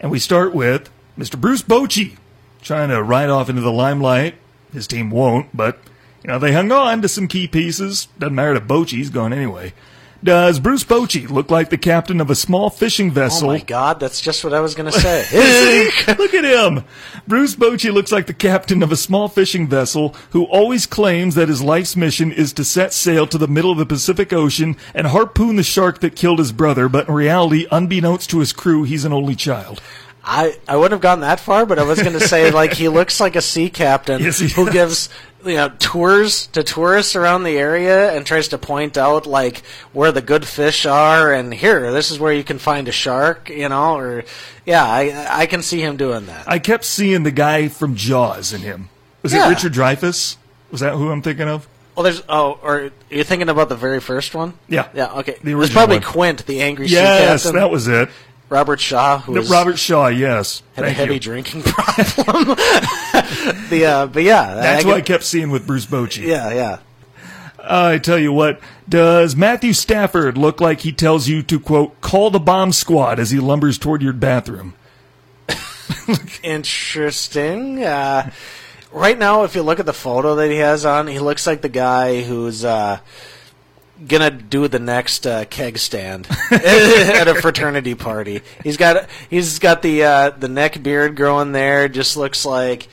and we start with Mr. Bruce Bochy trying to ride off into the limelight. His team won't, but you know they hung on to some key pieces. Doesn't matter to Bochy, he's gone anyway. Does Bruce Bochy look like the captain of a small fishing vessel? Oh my god, that's just what I was going to say. (laughs) Look at him. Bruce Bochy looks like the captain of a small fishing vessel who always claims that his life's mission is to set sail to the middle of the Pacific Ocean and harpoon the shark that killed his brother, but in reality, unbeknownst to his crew, he's an only child. I, I wouldn't have gone that far, but I was going to say like he looks like a sea captain (laughs) Yes, who gives you know tours to tourists around the area and tries to point out like where the good fish are and here this is where you can find a shark, you know, or yeah, I I can see him doing that. I kept seeing the guy from Jaws in him. Was Yeah. it Richard Dreyfuss? Was that who I'm thinking of? Well, there's oh, or you're thinking about the very first one? Yeah. yeah, okay. The it was probably one. Quint, the angry sea Yes, captain. that was it. Robert Shaw, who was Robert Shaw, yes. had a heavy you. drinking (laughs) problem. (laughs) the uh, but yeah, That's I, what I kept seeing with Bruce Bochy. Yeah, yeah. I tell you what, does Matthew Stafford look like he tells you to, quote, call the bomb squad as he lumbers toward your bathroom? (laughs) Interesting. Uh, right now, if you look at the photo that he has on, he looks like the guy who's uh, gonna do the next uh, keg stand (laughs) at a fraternity party. He's got he's got the uh, the neck beard growing there. Just looks like,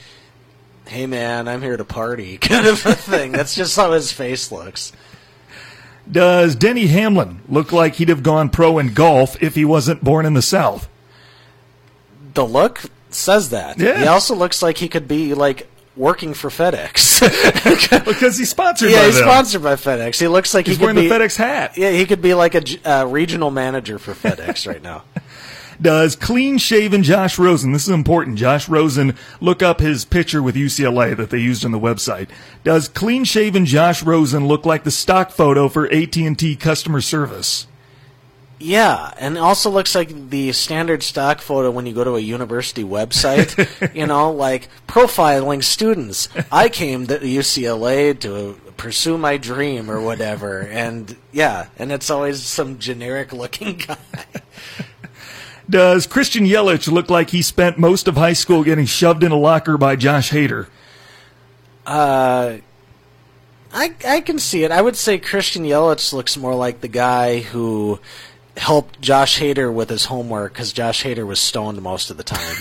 hey man, I'm here to party, (laughs) kind of a thing. That's just how his face looks. Does Denny Hamlin look like he'd have gone pro in golf if he wasn't born in the South? The look says that. Yeah. He also looks like he could be like working for FedEx. (laughs) Because he's sponsored yeah, by he's them. sponsored by FedEx. He looks like He's he could wearing be the FedEx hat. Yeah, he could be like a uh, regional manager for FedEx (laughs) right now. Does clean shaven Josh Rosen, this is important, Josh Rosen, look up his picture with UCLA that they used on the website. Does clean shaven Josh Rosen look like the stock photo for AT&T customer service? Yeah, and also looks like the standard stock photo when you go to a university website. (laughs) you know, like profiling students. I came to UCLA to pursue my dream or whatever, and yeah, and it's always some generic looking guy. Does Christian Yelich look like he spent most of high school getting shoved in a locker by Josh Hader? Uh. I I can see it. I would say Christian Yelich looks more like the guy who helped Josh Hader with his homework because Josh Hader was stoned most of the time.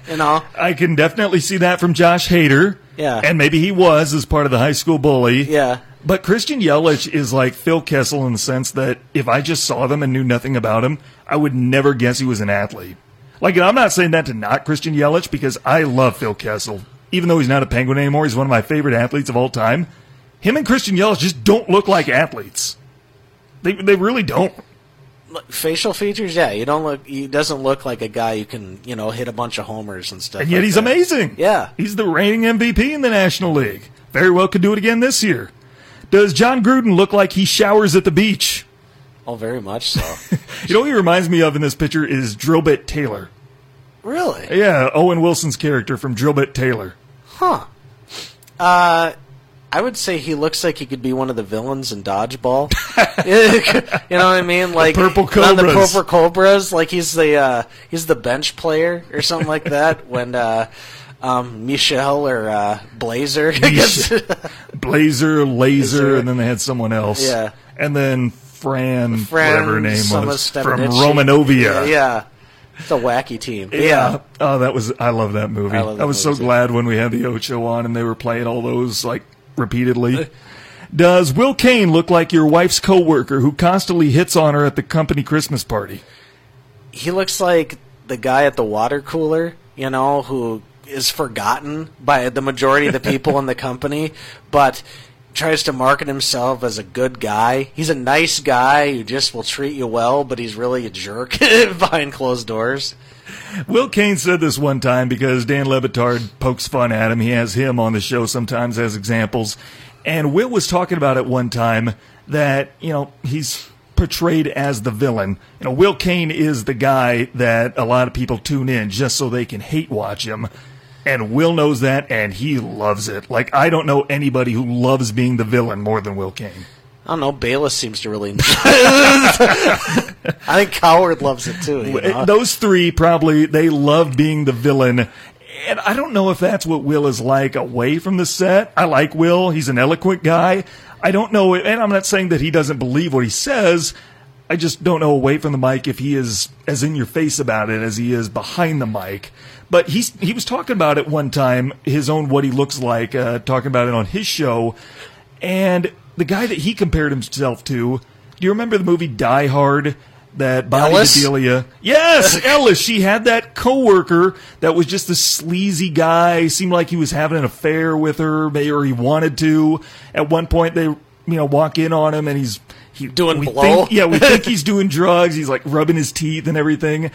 (laughs) you know. I can definitely see that from Josh Hader. Yeah. And maybe he was as part of the high school bully. Yeah. But Christian Yelich is like Phil Kessel in the sense that if I just saw them and knew nothing about him, I would never guess he was an athlete. Like, and I'm not saying that to knock Christian Yelich because I love Phil Kessel. Even though he's not a Penguin anymore, he's one of my favorite athletes of all time. Him and Christian Yelich just don't look like athletes. They, they really don't. Look, facial features, yeah, you don't look. He doesn't look like a guy who can, you know, hit a bunch of homers and stuff. And yet like he's that. amazing. Yeah. He's the reigning MVP in the National League. Very well could do it again this year. Does Jon Gruden look like he showers at the beach? Oh, very much so. (laughs) You know what he reminds me of in this picture is Drillbit Taylor. really? Yeah, Owen Wilson's character from Drillbit Taylor. Huh. Uh, I would say he looks like he could be one of the villains in Dodgeball. (laughs) you know what I mean? Like Purple on the Cobras. Purple Cobras, like he's the uh, he's the bench player or something like that. (laughs) When uh, um, Michelle or uh, Blazer (laughs) Blazer, Laser, and then they had someone else. Yeah. And then Fran, Fran whatever her name was, from Romanovia. Yeah, yeah. It's a wacky team. Yeah. Yeah. Oh, that was I love that movie. I I, love that was so too. glad when we had the Ocho on and they were playing all those like repeatedly. Does Will Cain look like your wife's coworker who constantly hits on her at the company Christmas party? he looks like the guy at the water cooler, you know, who is forgotten by the majority of the people in the (laughs) company, but tries to market himself as a good guy. He's a nice guy who just will treat you well, but he's really a jerk (laughs) behind closed doors. Will Cain said this one time because Dan Le Batard pokes fun at him. He has him on the show sometimes as examples. And Will was talking about it one time that, you know, he's portrayed as the villain. You know, Will Cain is the guy that a lot of people tune in just so they can hate watch him. And Will knows that and he loves it. Like, I don't know anybody who loves being the villain more than Will Cain. I don't know. Bayless seems to really. (laughs) I think Cowherd loves it too. you know? Those three probably they love being the villain. And I don't know if that's what Will is like away from the set. I like Will. He's an eloquent guy. I don't know, and I'm not saying that he doesn't believe what he says. I just don't know away from the mic if he is as in your face about it as he is behind the mic. But he's he was talking about it one time, his own what he looks like, uh, talking about it on his show, and the guy that he compared himself to. Do you remember the movie Die Hard? That Bonnie Ellis? Bedelia. Yes, (laughs) Ellis. She had that coworker that was just a sleazy guy. Seemed like he was having an affair with her, or he wanted to. At one point, they you know walk in on him, and he's he, Doing we blow? Think, yeah, we think (laughs) he's doing drugs. He's like rubbing his teeth and everything.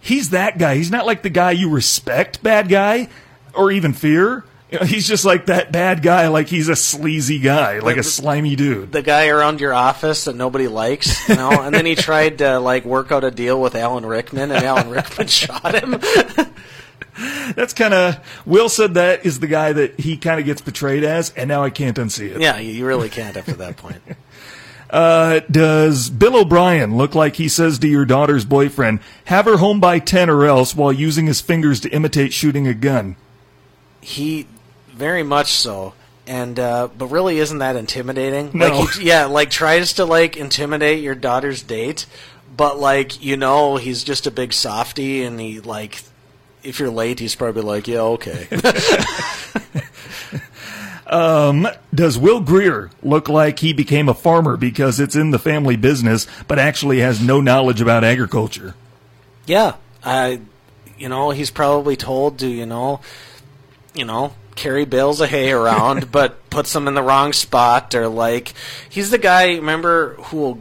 He's that guy. He's not like the guy you respect, bad guy, or even fear. You know, he's just like that bad guy. Like he's a sleazy guy, like a slimy dude. the guy around your office that nobody likes, you know. and then he (laughs) tried to like work out a deal with Alan Rickman, and Alan Rickman (laughs) shot him. (laughs) That's kind of Will said that is the guy that he kind of gets portrayed as, and now I can't unsee it. yeah, you you really can't after that point. Uh, does Bill O'Brien look like he says to your daughter's boyfriend, "Have her home by ten or else," while using his fingers to imitate shooting a gun? He very much so. And uh, but really, isn't that intimidating? No. Like, he, yeah, like tries to like intimidate your daughter's date, but like you know, he's just a big softy, and he like, if you're late, he's probably like, yeah, okay. (laughs) Does Will Grier look like he became a farmer because it's in the family business, but actually has no knowledge about agriculture? Yeah, I, you know, he's probably told to, you know, you know, carry bales of hay around, (laughs) but puts them in the wrong spot, or like, he's the guy. Remember who? will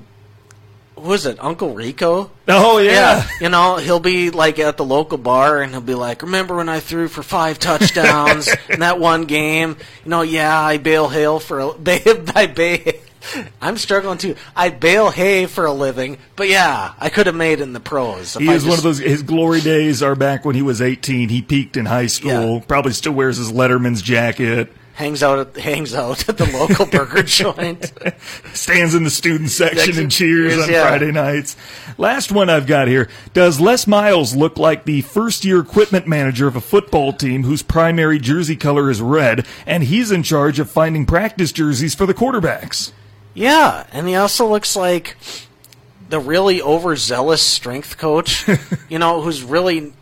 Who is it? Uncle Rico? Oh yeah. yeah. you know, he'll be like at the local bar, and he'll be like, "Remember when I threw for five touchdowns in that one game? You know, yeah, I bale hay for a, (laughs) I bale." I'm struggling too. I bale hay for a living, but yeah, I could have made it in the pros. He I is one of those. His glory days are back when he was 18. He peaked in high school. Yeah. Probably still wears his Letterman's jacket. hangs out at, hangs out at the local (laughs) burger joint. Stands in the student section and cheers Cheers, on yeah. Friday nights. Last one I've got here. Does Les Miles look like the first year equipment manager of a football team whose primary jersey color is red, and he's in charge of finding practice jerseys for the quarterbacks? Yeah, and he also looks like the really overzealous strength coach, (laughs) you know, who's really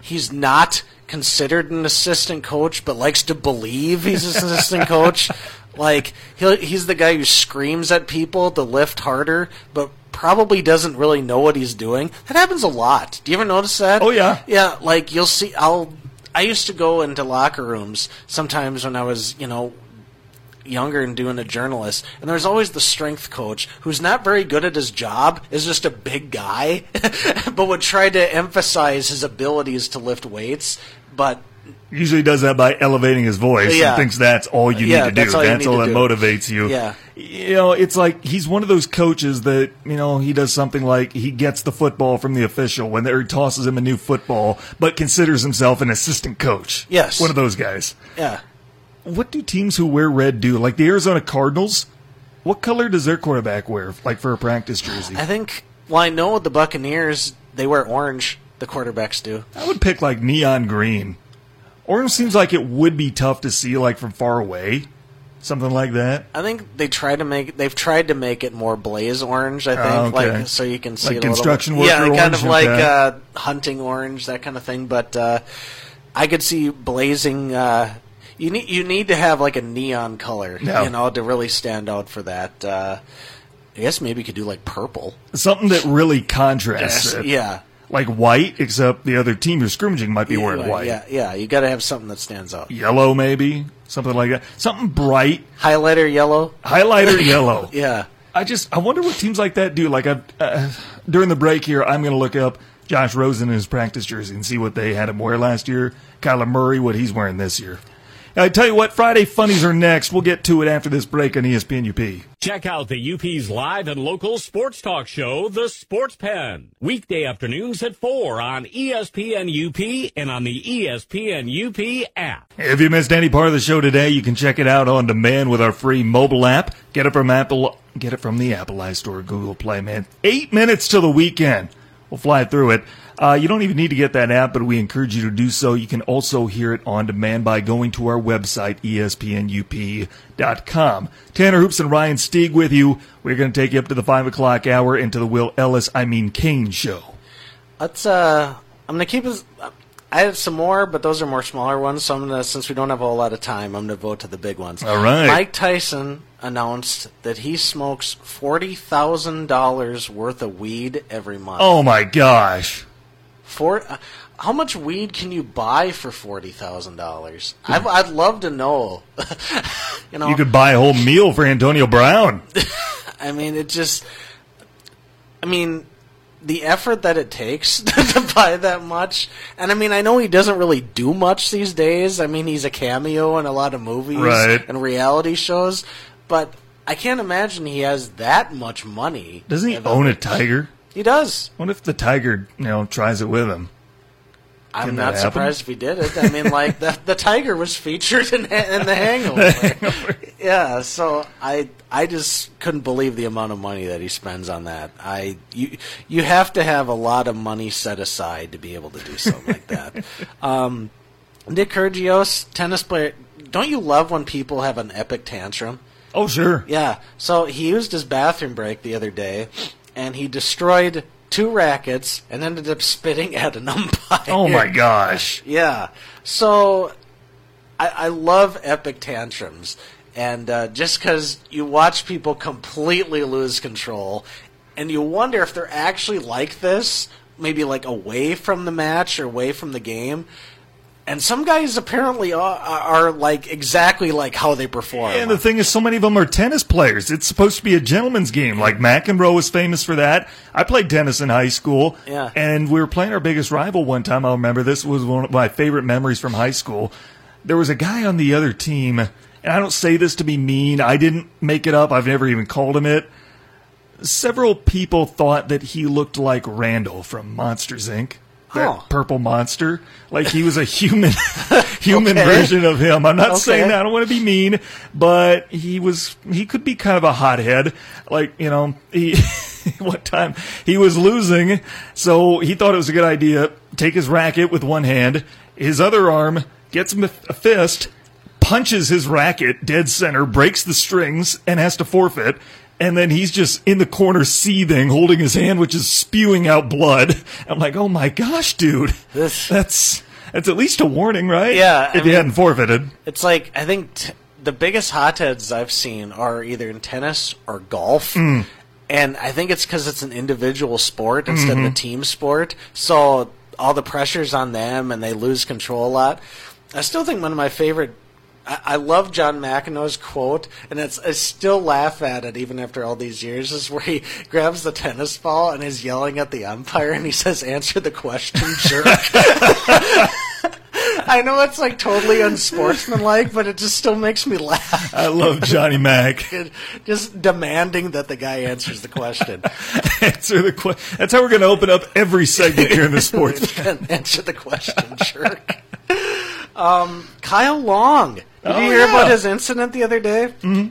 he's not considered an assistant coach, but likes to believe he's an assistant (laughs) coach. Like he he's the guy who screams at people to lift harder, but probably doesn't really know what he's doing. That happens a lot. Do you ever notice that? Oh, yeah. Yeah, like you'll see I'll I used to go into locker rooms sometimes when I was, you know, younger and doing a journalist, and there's always the strength coach who's not very good at his job, is just a big guy, (laughs) but would try to emphasize his abilities to lift weights. But Usually does that by elevating his voice Yeah. and thinks that's all you Yeah, need to do. that's all That's all that do. motivates you. Yeah. You know, it's like he's one of those coaches that, you know, he does something like he gets the football from the official when he tosses him a new football, but considers himself an assistant coach. Yes. One of those guys. yeah, What do teams who wear red do? Like the Arizona Cardinals? What color does their quarterback wear, like for a practice jersey? I think. Well, I know the Buccaneers they wear orange. The quarterbacks do. I would pick like neon green. Orange seems like it would be tough to see like from far away. Something like that. I think they try to make they've tried to make it more blaze orange. I think Oh, okay. like so you can see Like it a little construction bit. worker yeah, kind orange, of like okay. uh, hunting orange, that kind of thing. But uh, I could see blazing. Uh, you need you need to have like a neon color, Yeah. you know, to really stand out for that. Uh, I guess maybe you could do like purple. Something that really contrasts it. Yeah, like white, except the other team you're scrimmaging might be wearing white. Yeah, yeah. You got to have something that stands out. Yellow, maybe something like that. Something bright, Highlighter yellow. highlighter (laughs) yellow. Yeah. I just I wonder what teams like that do. Like I, uh, during the break here, I'm going to look up Josh Rosen in his practice jersey and see what they had him wear last year. Kyler Murray, what he's wearing this year. I tell you what, Friday funnies are next. We'll get to it after this break on ESPN UP. Check out the UP's live and local sports talk show, The Sports Pen. Weekday afternoons at 4 on ESPN UP and on the ESPN UP app. If you missed any part of the show today, you can check it out on demand with our free mobile app. Get it from Apple. Get it from the Apple iStore, Google Play. Man, eight minutes till the weekend. We'll fly through it. Uh, you don't even need to get that app, but we encourage you to do so. You can also hear it on demand by going to our website, espnup.com. Tanner Hoops and Ryan Stieg with you. We're going to take you up to the five o'clock hour into the Will Ellis, I mean Cain show. Let's. Uh, I'm gonna keep us. I have some more, but those are more smaller ones. So I'm gonna, since we don't have a whole lot of time, I'm gonna vote to the big ones. All right. Mike Tyson announced that he smokes forty thousand dollars worth of weed every month. Oh my gosh. For uh, how much weed can you buy for forty thousand dollars? I'd love to know. (laughs) you know, You could buy a whole meal for Antonio Brown. (laughs) I mean, it just. I mean, the effort that it takes (laughs) to buy that much, and I mean, I know he doesn't really do much these days. I mean, he's a cameo in a lot of movies Right. and reality shows, but I can't imagine he has that much money. Doesn't he own a tiger? He does. What if the tiger, you know, tries it with him? I'm not happen? surprised if he did it. I mean, like the the tiger was featured in, in (laughs) the Hangover. yeah, so I I just couldn't believe the amount of money that he spends on that. I you you have to have a lot of money set aside to be able to do something like that. (laughs) Um, Nick Kyrgios, tennis player. Don't you love when people have an epic tantrum? Oh, sure. Yeah. So he used his bathroom break the other day, and he destroyed two rackets and ended up spitting at an umpire. Oh my gosh. Yeah. So I, I love epic tantrums. And uh, just because you watch people completely lose control, and you wonder if they're actually like this, maybe like away from the match or away from the game. And some guys apparently are, are like exactly like how they perform. And the thing is, so many of them are tennis players. It's supposed to be a gentleman's game. Like McEnroe was famous for that. I played tennis in high school. Yeah. And we were playing our biggest rival one time. I'll remember this was one of my favorite memories from high school. There was a guy on the other team, and I don't say this to be mean. I didn't make it up. I've never even called him it. Several people thought that he looked like Randall from Monsters Inc. That Oh. purple monster, like he was a human, (laughs) human Okay. version of him. I'm not Okay. saying that. I don't want to be mean, but he was he could be kind of a hothead. Like you know, he (laughs) one time he was losing, so he thought it was a good idea take his racket with one hand, his other arm gets him a fist, punches his racket dead center, breaks the strings, and has to forfeit. And then he's just in the corner seething, holding his hand, which is spewing out blood. I'm like, oh my gosh, dude, This- that's that's at least a warning, right? Yeah, if I you mean- hadn't forfeited. It's like I think t- the biggest hotheads I've seen are either in tennis or golf, Hmm. and I think it's because it's an individual sport instead Mm-hmm. of a team sport. So all the pressure's on them, and they lose control a lot. I still think one of my favorite. I, I love John McEnroe's quote, and it's I still laugh at it even after all these years. Is where he (laughs) grabs the tennis ball and is yelling at the umpire, and he says, "Answer the question, jerk." (laughs) I know it's like totally unsportsmanlike, but it just still makes me laugh. I love Johnny Mac. (laughs) Just demanding that the guy answers the question. Answer the que- That's how we're going to open up every segment here in the sports. Answer the question, jerk. Um, Kyle Long. Did Oh, you hear yeah. about his incident the other day? Mm-hmm.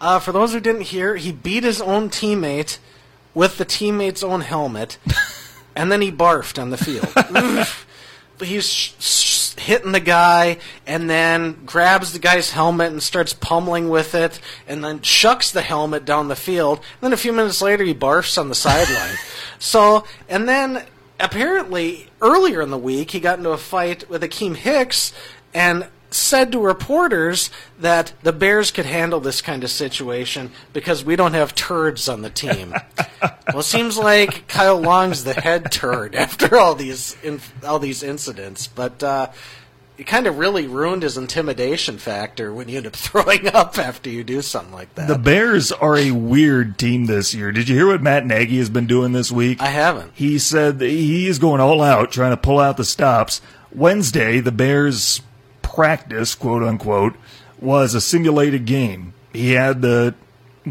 Uh, for those who didn't hear, he beat his own teammate with the teammate's own helmet, (laughs) and then he barfed on the field. (laughs) He's sh- sh- hitting the guy, and then grabs the guy's helmet and starts pummeling with it, and then shucks the helmet down the field. And then a few minutes later, he barfs on the sideline. (laughs) so, and then apparently earlier in the week, he got into a fight with Akiem Hicks, and said to reporters that the Bears could handle this kind of situation because we don't have turds on the team. (laughs) well, it seems like Kyle Long's the head turd (laughs) after all these in, all these incidents, but uh, it kind of really ruined his intimidation factor when you end up (laughs) throwing up after you do something like that. The Bears are a weird team this year. Did you hear what Matt Nagy has been doing this week? I haven't. He said that he is going all out trying to pull out the stops. Wednesday, the Bears practice, quote unquote, was a simulated game. He had the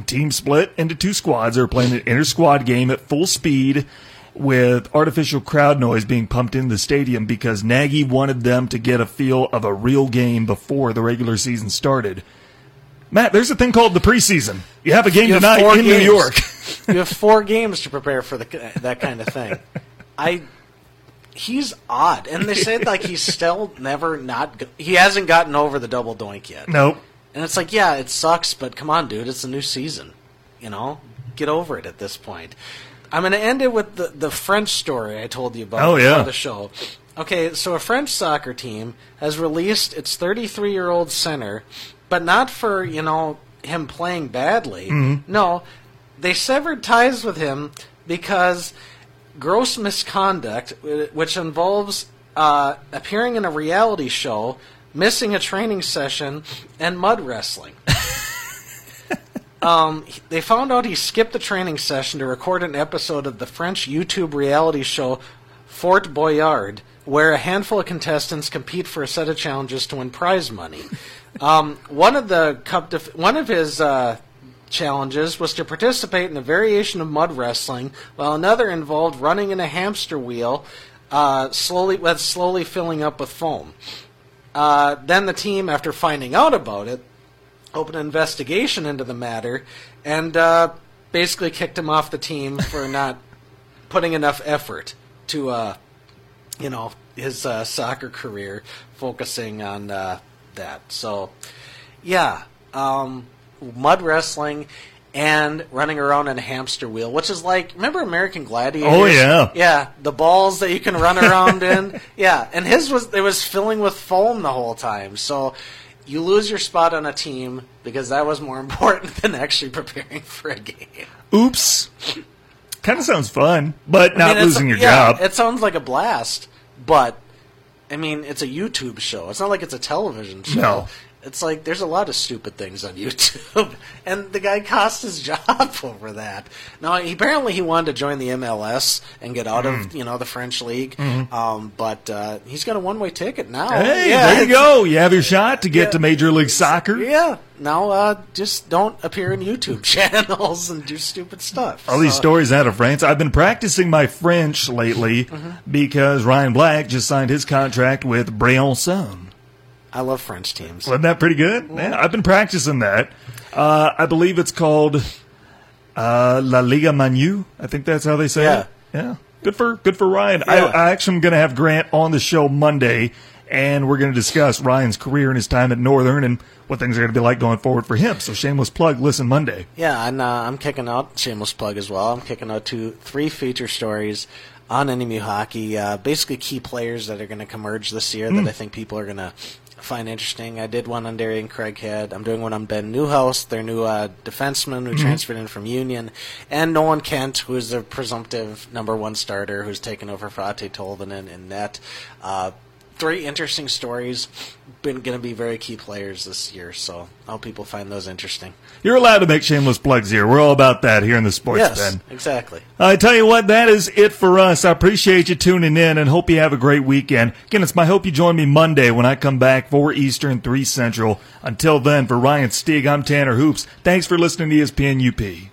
team split into two squads. They were playing an inter squad game at full speed with artificial crowd noise being pumped in the stadium because Nagy wanted them to get a feel of a real game before the regular season started. Matt, there's a thing called the preseason. You have a game have tonight in New. York. (laughs) you have four games to prepare for the, that kind of thing. I he's odd, and they said like he's still never not go- he hasn't gotten over the double doink yet. nope. And it's like, yeah, it sucks, but come on, dude, it's a new season. You know, get over it at this point. I'm going to end it with the the French story I told you about Oh, yeah. before the show. Okay, so a French soccer team has released its 33 year old center, but not for you know him playing badly. No, they severed ties with him because gross misconduct, uh, which involves uh, appearing in a reality show, missing a training session, and mud wrestling. (laughs) um, they found out he skipped the training session to record an episode of the French YouTube reality show Fort Boyard, where a handful of contestants compete for a set of challenges to win prize money. Um, one of the cup def- one of his uh, challenges was to participate in a variation of mud wrestling, while another involved running in a hamster wheel, uh, slowly slowly filling up with foam. Uh, then the team, after finding out about it, opened an investigation into the matter and uh, basically kicked him off the team for (laughs) not putting enough effort to, uh, you know, his uh, soccer career, focusing on uh, that. So, yeah, um, mud wrestling and running around in a hamster wheel, which is like, remember American Gladiators? Oh, yeah. Yeah, the balls that you can run around in. (laughs) Yeah, and his was it was filling with foam the whole time. So you lose your spot on a team because that was more (laughs) important than actually preparing for a game. Oops. Kind of sounds fun, but not I mean, losing your yeah, job. It sounds like a blast, but I mean, it's a YouTube show. It's not like it's a television show. No. It's like there's a lot of stupid things on (laughs) YouTube, and the guy cost his (laughs) job over that. Now, he, apparently, he wanted to join the MLS and get out Mm. of you know the French league, um, but uh, he's got a one way ticket now. Mm-hmm. Hey, Yeah, there you go. You have your shot to get Yeah. to Major League Soccer. Yeah, now uh, just don't appear in YouTube (laughs) channels and do stupid stuff. All these stories out of France. I've been practicing my French lately Mm-hmm. because Ryan Black just signed his contract with Briançon. I love French teams. Wasn't that pretty good? Yeah, I've been practicing that. Uh, I believe it's called uh, La Liga Manu. I think that's how they say Yeah. it. Yeah. Good for good for Ryan. Yeah. I, I actually am going to have Grant on the show Monday, and we're going to discuss Ryan's career and his time at Northern and what things are going to be like going forward for him. So shameless plug. Listen Monday. Yeah, and uh, I'm kicking out shameless plug as well. I'm kicking out two, three feature stories on NMU hockey. Uh, basically, key players that are going to converge this year that I think people are going to find interesting. I did one on Darian Craighead. I'm doing one on Ben Newhouse, their new uh, defenseman who transferred in from Union, and Nolan Kent, who is the presumptive number one starter who's taken over for Atte Tolvanen in net. Uh, three interesting stories. Been going to be very key players this year, so I hope people find those interesting. You're allowed to make shameless plugs here. We're all about that here in the Sports yes, Pen. exactly. I tell you what, that is it for us. I appreciate you tuning in and hope you have a great weekend. Again, it's my hope you join me Monday when I come back 4 Eastern, 3 Central. Until then, for Ryan Stieg, I'm Tanner Hoops. Thanks for listening to ESPN UP.